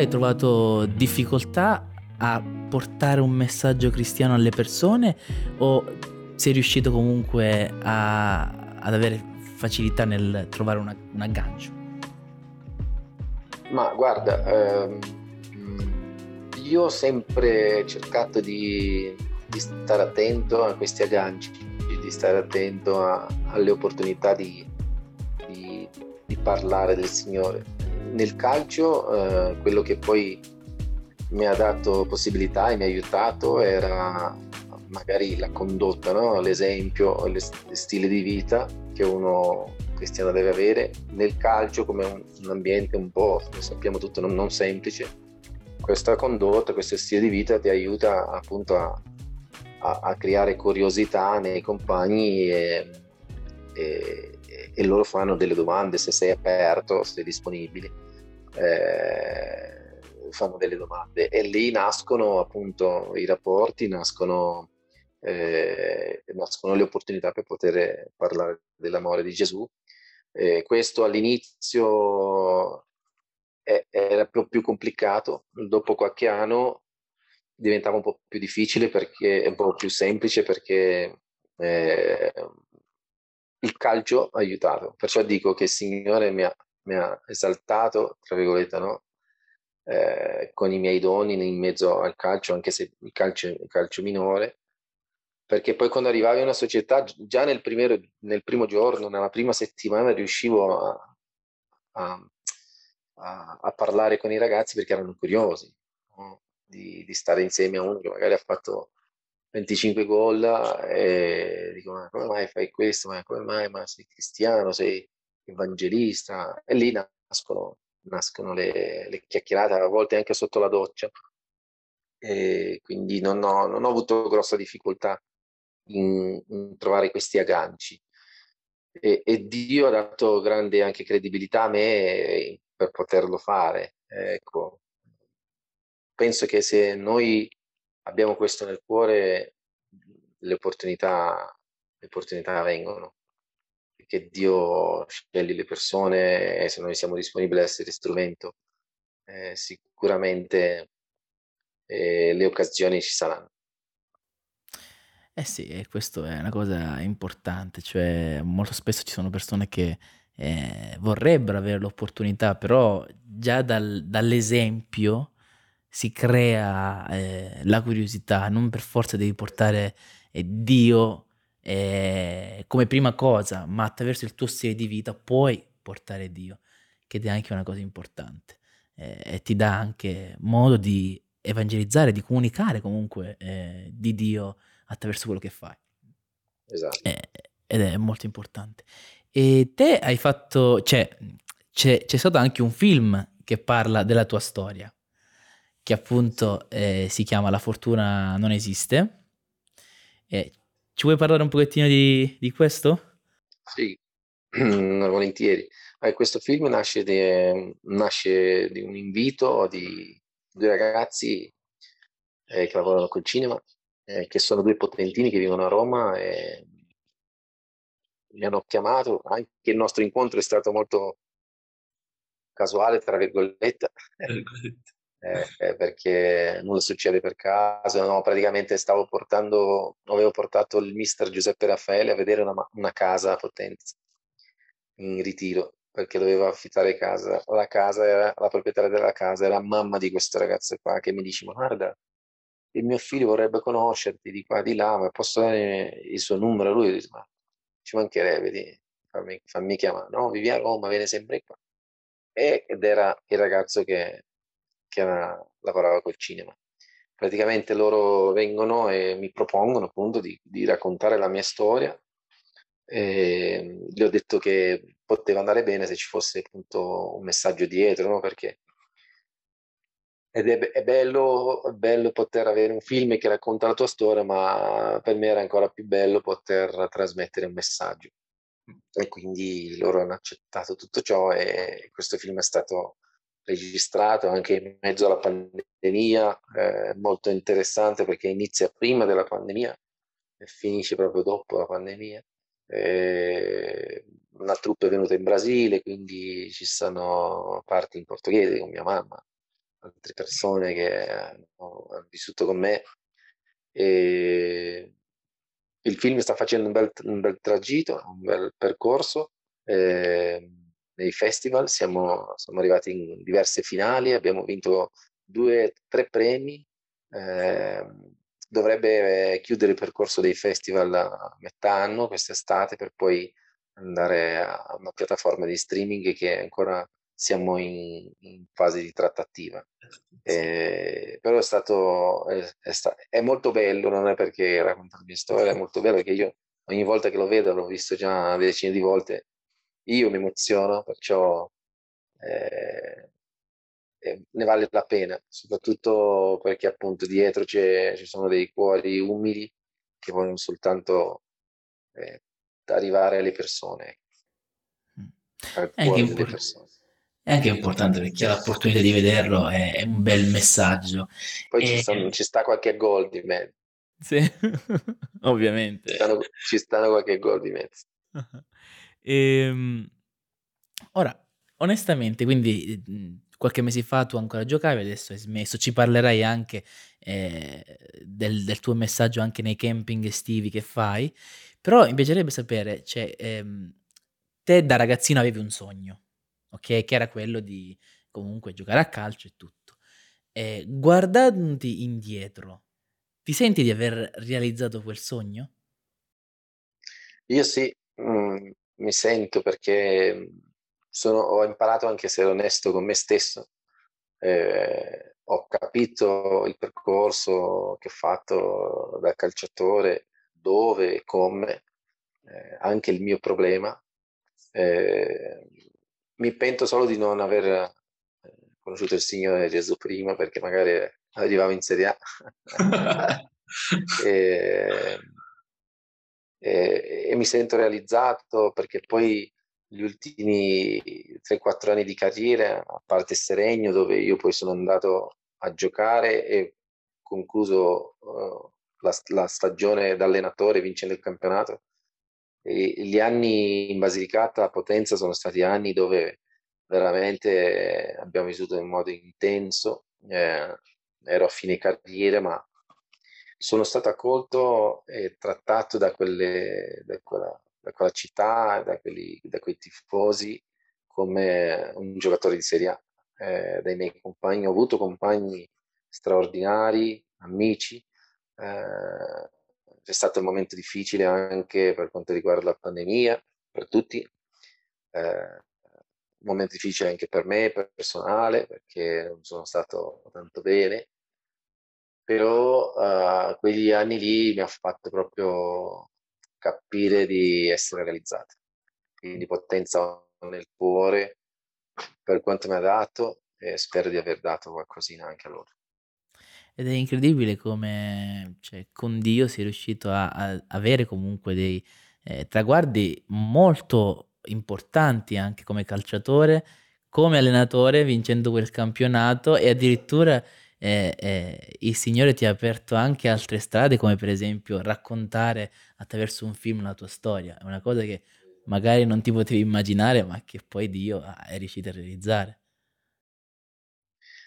hai trovato difficoltà a portare un messaggio cristiano alle persone o sei riuscito comunque a, ad avere facilità nel trovare una, un aggancio? Ma guarda, ehm, io ho sempre cercato di, di, stare attento a questi agganci, di stare attento a, alle opportunità di, di, di, parlare del Signore. Nel calcio, eh, quello che poi mi ha dato possibilità e mi ha aiutato era magari la condotta, no? l'esempio, lo stile di vita che uno cristiano deve avere nel calcio come un, un ambiente un po', lo sappiamo tutto, non, non, semplice. Questa condotta, questo stile di vita ti aiuta appunto a, a, a creare curiosità nei compagni e, e, e, loro fanno delle domande se sei aperto, se sei disponibile. Eh, fanno delle domande e lì nascono appunto i rapporti, nascono eh, nascono le opportunità per poter parlare dell'amore di Gesù. Eh, questo all'inizio è, era più, più complicato, dopo qualche anno diventava un po' più difficile perché è un po' più semplice perché eh, il calcio ha aiutato. Perciò dico che il Signore mi ha, mi ha esaltato, tra virgolette, no? eh, con i miei doni in mezzo al calcio, anche se il calcio un calcio minore, perché poi quando arrivavi in una società, già nel, primero, nel primo giorno, nella prima settimana, riuscivo a, a, a, a parlare con i ragazzi perché erano curiosi no? di, di, stare insieme a uno che magari ha fatto 25 gol e dico ma come mai fai questo, ma come mai, ma sei cristiano, sei evangelista e lì nascono, nascono le, le chiacchierate, a volte anche sotto la doccia e quindi non ho, non ho avuto grossa difficoltà in, in trovare questi agganci. E, e, Dio ha dato grande anche credibilità a me per poterlo fare. Ecco. Penso che se noi abbiamo questo nel cuore, le opportunità, le opportunità vengono. Perché Dio sceglie le persone e se noi siamo disponibili a essere strumento, eh, sicuramente eh, le occasioni ci saranno. Eh sì, e questo è una cosa importante, cioè molto spesso ci sono persone che eh, vorrebbero avere l'opportunità, però già dal- dall'esempio si crea eh, la curiosità, non per forza devi portare eh, Dio eh, come prima cosa, ma attraverso il tuo stile di vita puoi portare Dio, che è anche una cosa importante eh, e ti dà anche modo di evangelizzare, di comunicare comunque eh, di Dio attraverso quello che fai. Esatto. Eh, ed è molto importante. E te hai fatto, cioè, c'è, c'è stato anche un film che parla della tua storia, che appunto eh, si chiama La fortuna non esiste. Eh, ci vuoi parlare un pochettino di, di questo? Sì, volentieri. Eh, questo film nasce di, nasce di, un invito di due ragazzi eh, che lavorano col cinema eh, che sono due potentini che vivono a Roma e mi hanno chiamato, anche il nostro incontro è stato molto casuale, tra virgolette, eh, eh, perché nulla succede per caso, no, praticamente stavo portando, avevo portato il mister Giuseppe Raffaele a vedere una, una casa a Potenza, in ritiro, perché doveva affittare casa, la casa era, la proprietaria della casa era mamma di questo ragazzo qua che mi dice, ma guarda, il mio figlio vorrebbe conoscerti di qua di là, ma posso dare il suo numero? Lui dice, ma ci mancherebbe di farmi, farmi chiamare, no, vivi a Roma, viene sempre qua. Ed era il ragazzo che, che lavorava col cinema. Praticamente loro vengono e mi propongono appunto di, di raccontare la mia storia. E gli ho detto che poteva andare bene se ci fosse appunto un messaggio dietro, no? perché ed è, è, bello, è, bello, poter avere un film che racconta la tua storia, ma per me era ancora più bello poter trasmettere un messaggio. E quindi loro hanno accettato tutto ciò e questo film è stato registrato anche in mezzo alla pandemia, eh, molto interessante perché inizia prima della pandemia e finisce proprio dopo la pandemia. Eh, una truppa è venuta in Brasile, quindi ci sono parti in portoghese con mia mamma altre persone che hanno, hanno vissuto con me. E il film sta facendo un bel, un bel tragitto, un bel percorso. Eh, nei festival siamo, siamo, arrivati in diverse finali, abbiamo vinto due, tre premi. Eh, dovrebbe chiudere il percorso dei festival a metà anno, quest'estate, per poi andare a una piattaforma di streaming che ancora siamo in, in fase di trattativa. Eh, però è stato è, è, sta, è, molto bello, non è perché racconta la mia storia, è molto bello perché io ogni volta che lo vedo, l'ho visto già decine di volte, io mi emoziono, perciò eh, eh, ne vale la pena, soprattutto perché appunto dietro ci sono dei cuori umili che vogliono soltanto eh, arrivare alle persone, mm. al è cuore delle persone. È anche importante perché ha l'opportunità di vederlo, è, è un bel messaggio. Poi e... ci, stanno, ci, sta qualche gol di mezzo. Sì, ovviamente. Ci stanno, ci stanno, qualche gol di mezzo. E, ehm, ora, onestamente, quindi qualche mese fa tu ancora giocavi, adesso hai smesso. Ci parlerai anche eh, del, del, tuo messaggio anche nei camping estivi che fai. Però mi piacerebbe sapere, cioè, ehm, te da ragazzino avevi un sogno, ok? Che era quello di comunque giocare a calcio e tutto. E guardandoti indietro, ti senti di aver realizzato quel sogno? Io sì, mm, mi sento perché sono, ho imparato anche a essere onesto con me stesso. Eh, ho capito il percorso che ho fatto da calciatore, dove e come, eh, anche il mio problema. Eh, mi pento solo di non aver eh, conosciuto il Signore Gesù prima perché magari arrivavo in Serie A. e, e, e, mi sento realizzato perché poi gli ultimi 3-4 anni di carriera, a parte Seregno, dove io poi sono andato a giocare e concluso uh, la, la, stagione da allenatore vincendo il campionato. E gli anni in Basilicata a Potenza sono stati anni dove veramente abbiamo vissuto in modo intenso. Eh, ero a fine carriera, ma sono stato accolto e trattato da, quelle, da quella da quella città, da, quelli, da quei tifosi come un giocatore di Serie A. Eh, dai miei compagni, ho avuto compagni straordinari, amici. Eh, c'è stato un momento difficile anche per quanto riguarda la pandemia, per tutti. Eh, un momento difficile anche per me, personale, perché non sono stato tanto bene. Però uh, quegli anni lì mi ha fatto proprio capire di essere realizzata. Quindi potenza nel cuore per quanto mi ha dato e spero di aver dato qualcosina anche a loro. Ed è incredibile come cioè, con Dio sei riuscito a, a avere comunque dei eh, traguardi molto importanti anche come calciatore, come allenatore, vincendo quel campionato e addirittura eh, eh, il Signore ti ha aperto anche altre strade, come per esempio raccontare attraverso un film la tua storia. È una cosa che magari non ti potevi immaginare, ma che poi Dio è riuscito a realizzare.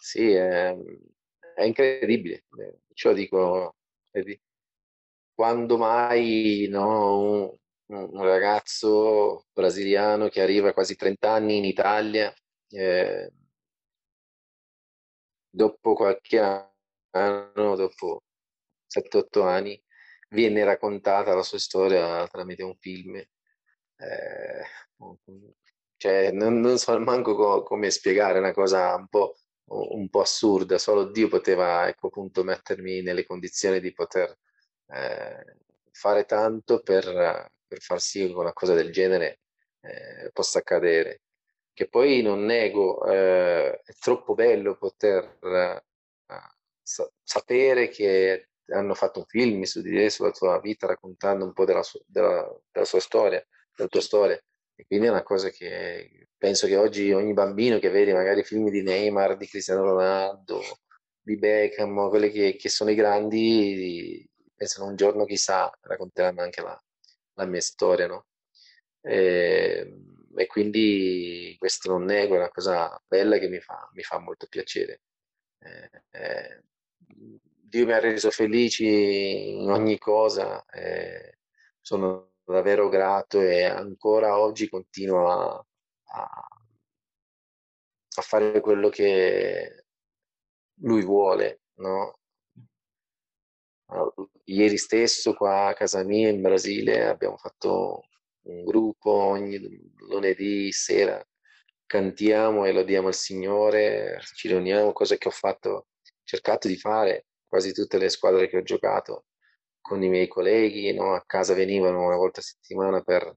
Sì, è, è incredibile. Ce lo dico, quando mai no, un, un, ragazzo brasiliano che arriva a quasi 30 anni in Italia eh, dopo qualche anno, dopo 7-8 anni, viene raccontata la sua storia tramite un film. Eh, cioè, non, non, so manco co- come spiegare una cosa un po', un po', assurda, solo Dio poteva ecco, appunto, mettermi nelle condizioni di poter eh, fare tanto per, per, far sì che una cosa del genere eh, possa accadere che poi non nego, eh, è troppo bello poter eh, sa- sapere che hanno fatto un film su di te, sulla tua vita, raccontando un po' della, su- della, della sua storia, della tua storia. E quindi è una cosa che penso che oggi ogni bambino che vede magari film di Neymar, di Cristiano Ronaldo, di Beckham, quelli che, che sono i grandi, pensano un giorno chissà racconteranno anche la, la mia storia, no? E, e quindi questo non è una cosa bella che mi fa, mi fa molto piacere. eh, Dio mi ha reso felici in ogni cosa, eh, sono davvero grato e ancora oggi continuo a, a, a fare quello che lui vuole, no? Ieri stesso qua a casa mia in Brasile abbiamo fatto un gruppo ogni lunedì sera, cantiamo e lodiamo il Signore, ci riuniamo, cosa che ho fatto, cercato di fare quasi tutte le squadre che ho giocato con i miei colleghi, no? a casa venivano una volta a settimana per,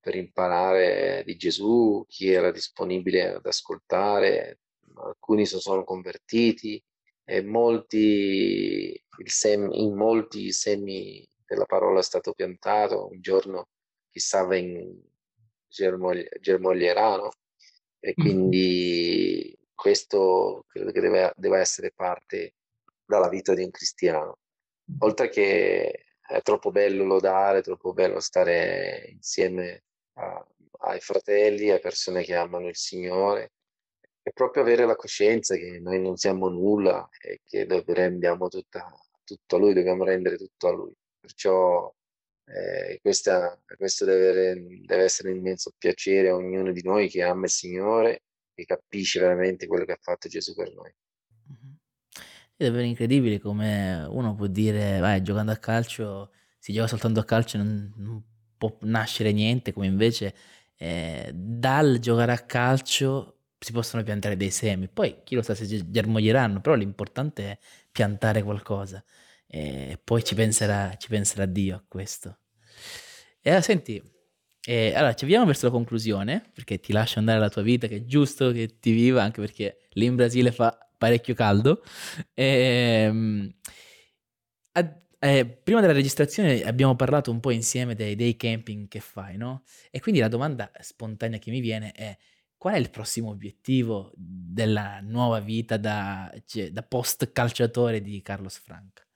per imparare di Gesù, chi era disponibile ad ascoltare, alcuni si sono convertiti e molti, sem, in molti i semi della parola è stato piantato, un giorno chissà in germogli, germoglierà, no? E mm. quindi questo credo che deve, deve essere parte dalla vita di un cristiano. Oltre che è troppo bello lodare, è troppo bello stare insieme a, ai fratelli, a persone che amano il Signore, e proprio avere la coscienza che noi non siamo nulla e che rendiamo tutta, tutto a Lui, dobbiamo rendere tutto a Lui. Perciò eh, questa, questo deve, deve, essere un immenso piacere a ognuno di noi che ama il Signore e capisce veramente quello che ha fatto Gesù per noi. È davvero incredibile come uno può dire, vai, giocando a calcio, si gioca soltanto a calcio, non, non può nascere niente, come invece eh, dal giocare a calcio si possono piantare dei semi. Poi chi lo sa se germoglieranno, però l'importante è piantare qualcosa e poi ci penserà, ci penserà Dio a questo. E allora, senti, eh, allora ci avviamo verso la conclusione, perché ti lascio andare alla tua vita, che è giusto che ti viva, anche perché lì in Brasile fa parecchio caldo. E, ehm, eh, prima della registrazione abbiamo parlato un po' insieme dei, dei, camping che fai, no? E quindi la domanda spontanea che mi viene è qual è il prossimo obiettivo della nuova vita da, cioè, da post calciatore di Carlos Frank?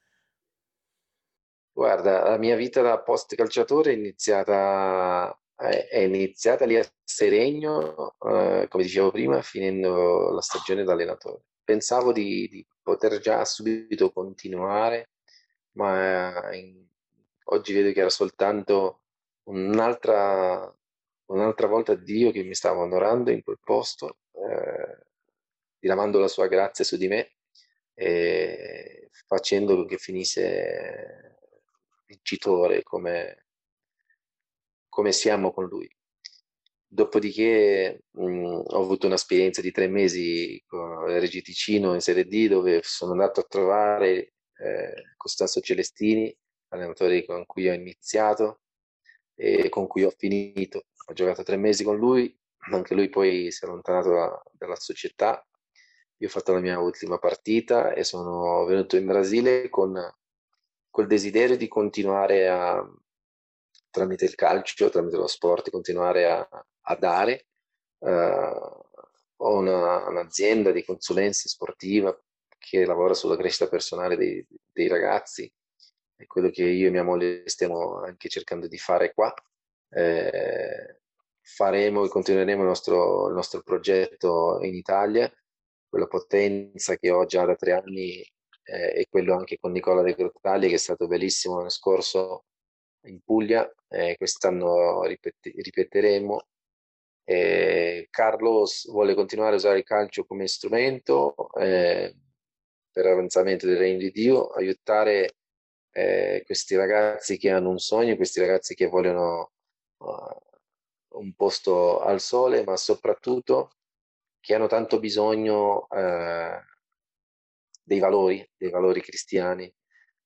Guarda, la mia vita da post calciatore è iniziata, è iniziata lì a Seregno, eh, come dicevo prima, finendo la stagione da allenatore. Pensavo di, di poter già subito continuare, ma in, oggi vedo che era soltanto un'altra, un'altra volta Dio che mi stava onorando in quel posto, eh, diramando la sua grazia su di me e facendo che finisse vincitore come, come siamo con lui. Dopodiché mh, ho avuto un'esperienza di tre mesi con Regi Ticino in Serie D dove sono andato a trovare eh, Costanzo Celestini, allenatore con cui ho iniziato e con cui ho finito. Ho giocato tre mesi con lui, anche lui poi si è allontanato da, dalla società. Io ho fatto la mia ultima partita e sono venuto in Brasile con col desiderio di continuare a, tramite il calcio, tramite lo sport, continuare a, a dare. Uh, ho una, un'azienda di consulenza sportiva che lavora sulla crescita personale dei, dei ragazzi, è quello che io e mia moglie stiamo anche cercando di fare qua. Eh, faremo e continueremo il nostro, il nostro progetto in Italia, quella potenza che ho già da tre anni eh, e quello anche con Nicola De Grottaglia che è stato bellissimo l'anno scorso in Puglia, eh, quest'anno ripet- ripeteremo. Eh, Carlos vuole continuare a usare il calcio come strumento eh, per l'avanzamento del regno di Dio, aiutare eh, questi ragazzi che hanno un sogno, questi ragazzi che vogliono uh, un posto al sole, ma soprattutto che hanno tanto bisogno uh, dei valori, dei valori cristiani,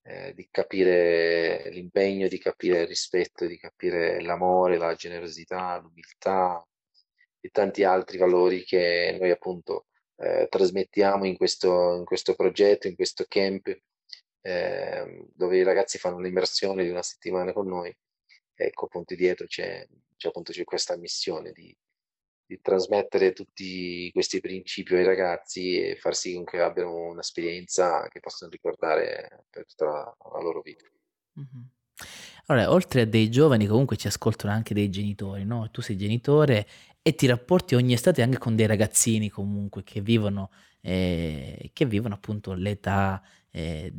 eh, di capire l'impegno, di capire il rispetto, di capire l'amore, la generosità, l'umiltà, e tanti altri valori che noi appunto eh, trasmettiamo in questo, in questo progetto, in questo camp, eh, dove i ragazzi fanno l'immersione di una settimana con noi. Ecco, appunto dietro c'è, c'è, appunto, c'è questa missione di, di, trasmettere tutti questi principi ai ragazzi e far sì che abbiano un'esperienza che possano ricordare per tutta la, la loro vita. Mm-hmm. Allora, oltre a dei giovani, comunque ci ascoltano anche dei genitori, no? Tu sei genitore e ti rapporti ogni estate anche con dei ragazzini comunque che vivono eh, che vivono appunto l'età eh,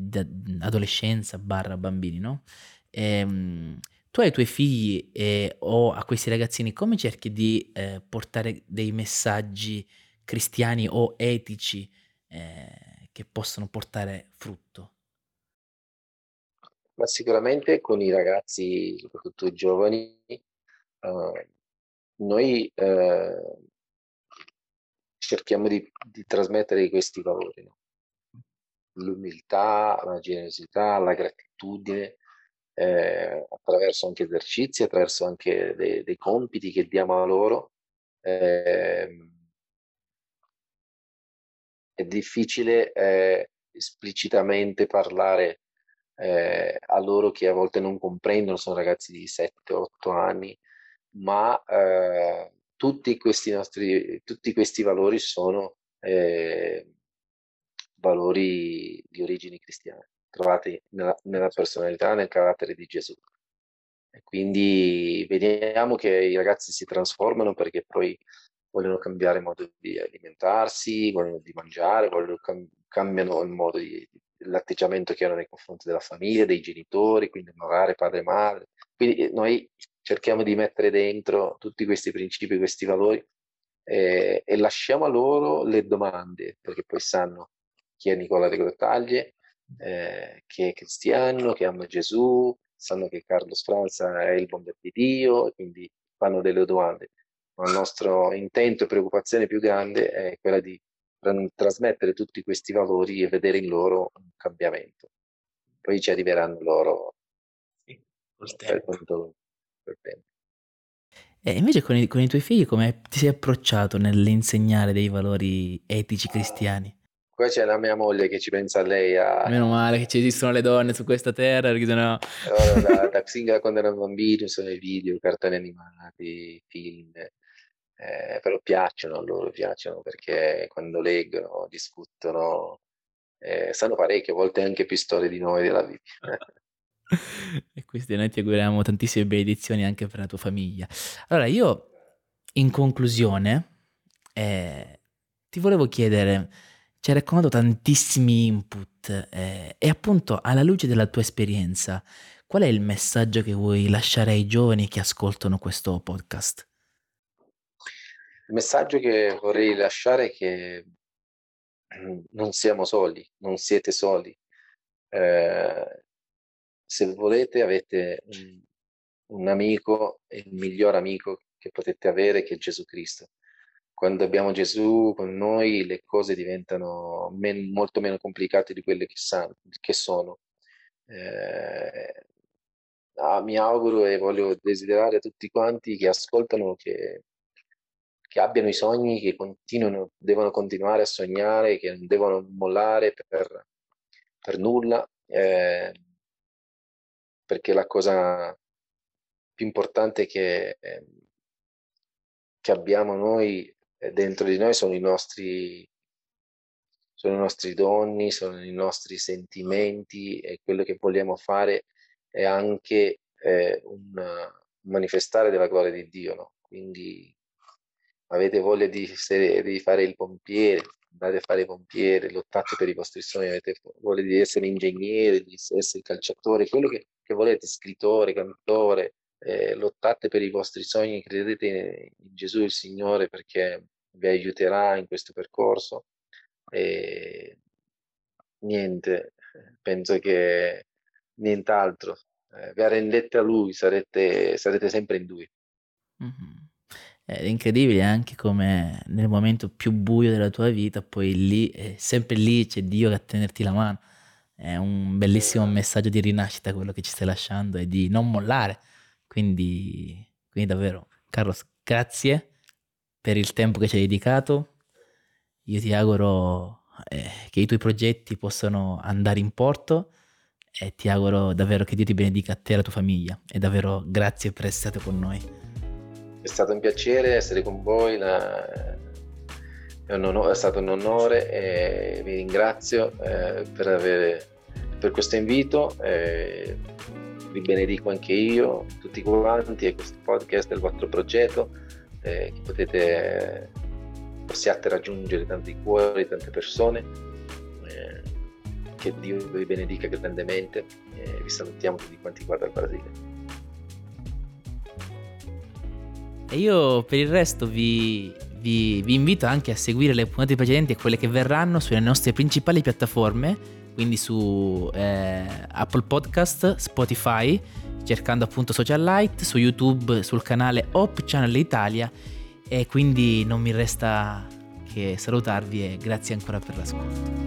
adolescenza barra bambini, no? E, ehm, tu ai tuoi figli eh, o a questi ragazzini come cerchi di eh, portare dei messaggi cristiani o etici eh, che possono portare frutto? Ma sicuramente con i ragazzi, soprattutto i giovani, uh, noi uh, cerchiamo di, di, trasmettere questi valori. No? L'umiltà, la generosità, la gratitudine, eh, attraverso anche esercizi, attraverso anche dei, dei compiti che diamo a loro. Eh, è difficile eh, esplicitamente parlare eh, a loro che a volte non comprendono, sono ragazzi di 7-8 anni, ma eh, tutti questi nostri tutti questi valori sono eh, valori di origini cristiane trovati nella, nella personalità, nel carattere di Gesù. E quindi vediamo che i ragazzi si trasformano perché poi vogliono cambiare il modo di alimentarsi, vogliono di mangiare, vogliono cam- cambiano il modo di, l'atteggiamento che hanno nei confronti della famiglia, dei genitori, quindi onorare padre e madre. Quindi eh, noi cerchiamo di mettere dentro tutti questi principi, questi valori eh, e lasciamo a loro le domande, perché poi sanno chi è Nicola de Grottaglie, eh, che è cristiano, che ama Gesù, sanno che Carlos Franza è il bomber di Dio e quindi fanno delle domande. Ma il nostro intento e preoccupazione più grande è quella di trasmettere tutti questi valori e vedere in loro un cambiamento. Poi ci arriveranno loro sì, col tempo. Per tempo. E invece con i, con i tuoi figli come ti sei approcciato nell'insegnare dei valori etici cristiani? Qua c'è la mia moglie che ci pensa a lei. A... Meno male che ci esistono le donne su questa terra, perché sennò... Allora, da, da Xinga quando erano bambini sono i video, cartoni animati, film, eh, però piacciono a loro, piacciono perché quando leggono, discutono, eh, sanno parecchio, a volte anche più storie di noi della Bibbia. e questi noi ti auguriamo tantissime benedizioni anche per la tua famiglia. Allora, io in conclusione eh, ti volevo chiedere ci hai raccontato tantissimi input eh, e appunto alla luce della tua esperienza, qual è il messaggio che vuoi lasciare ai giovani che ascoltano questo podcast? Il messaggio che vorrei lasciare è che non siamo soli, non siete soli. Eh, se volete avete un, un amico, il miglior amico che potete avere che è Gesù Cristo quando abbiamo Gesù con noi le cose diventano men- molto meno complicate di quelle che, san- che sono. Eh, ah, mi auguro e voglio desiderare a tutti quanti che ascoltano che, che abbiano i sogni, che devono continuare a sognare, che non devono mollare per, per nulla, eh, perché la cosa più importante che, che abbiamo noi dentro di noi sono i nostri, sono i nostri doni, sono i nostri sentimenti e quello che vogliamo fare è anche eh, un manifestare della gloria di Dio. No? Quindi avete voglia di, di, fare il pompiere, andate a fare il pompiere, lottate per i vostri sogni, avete voglia di essere ingegnere, di essere calciatore, quello che, che volete, scrittore, cantore, eh, lottate per i vostri sogni, credete in Gesù il Signore perché vi aiuterà in questo percorso e niente, penso che nient'altro. Eh, vi arrendete a lui, sarete, sarete sempre in lui. Mm-hmm. È incredibile anche come nel momento più buio della tua vita, poi lì, eh, sempre lì c'è Dio a tenerti la mano. È un bellissimo messaggio di rinascita quello che ci stai lasciando e di non mollare. Quindi, quindi davvero, Carlos, grazie per il tempo che ci hai dedicato. Io ti auguro eh, che i tuoi progetti possano andare in porto e ti auguro davvero che Dio ti benedica a te e alla tua famiglia. E davvero grazie per essere stato con noi. È stato un piacere essere con voi, la... è, onore, è, stato un onore e vi ringrazio eh, per, avere, per questo invito. Eh, vi benedico anche io, tutti quanti e questo podcast è il vostro progetto eh, che potete possiate raggiungere tanti cuori, tante persone, eh, che Dio vi benedica grandemente e vi salutiamo tutti quanti qua dal Brasile. E io per il resto vi, vi, vi, invito anche a seguire le puntate precedenti e quelle che verranno sulle nostre principali piattaforme, quindi su eh, Apple Podcast, Spotify, cercando appunto Social Light, su YouTube, sul canale Hop Channel Italia e quindi non mi resta che salutarvi e grazie ancora per l'ascolto.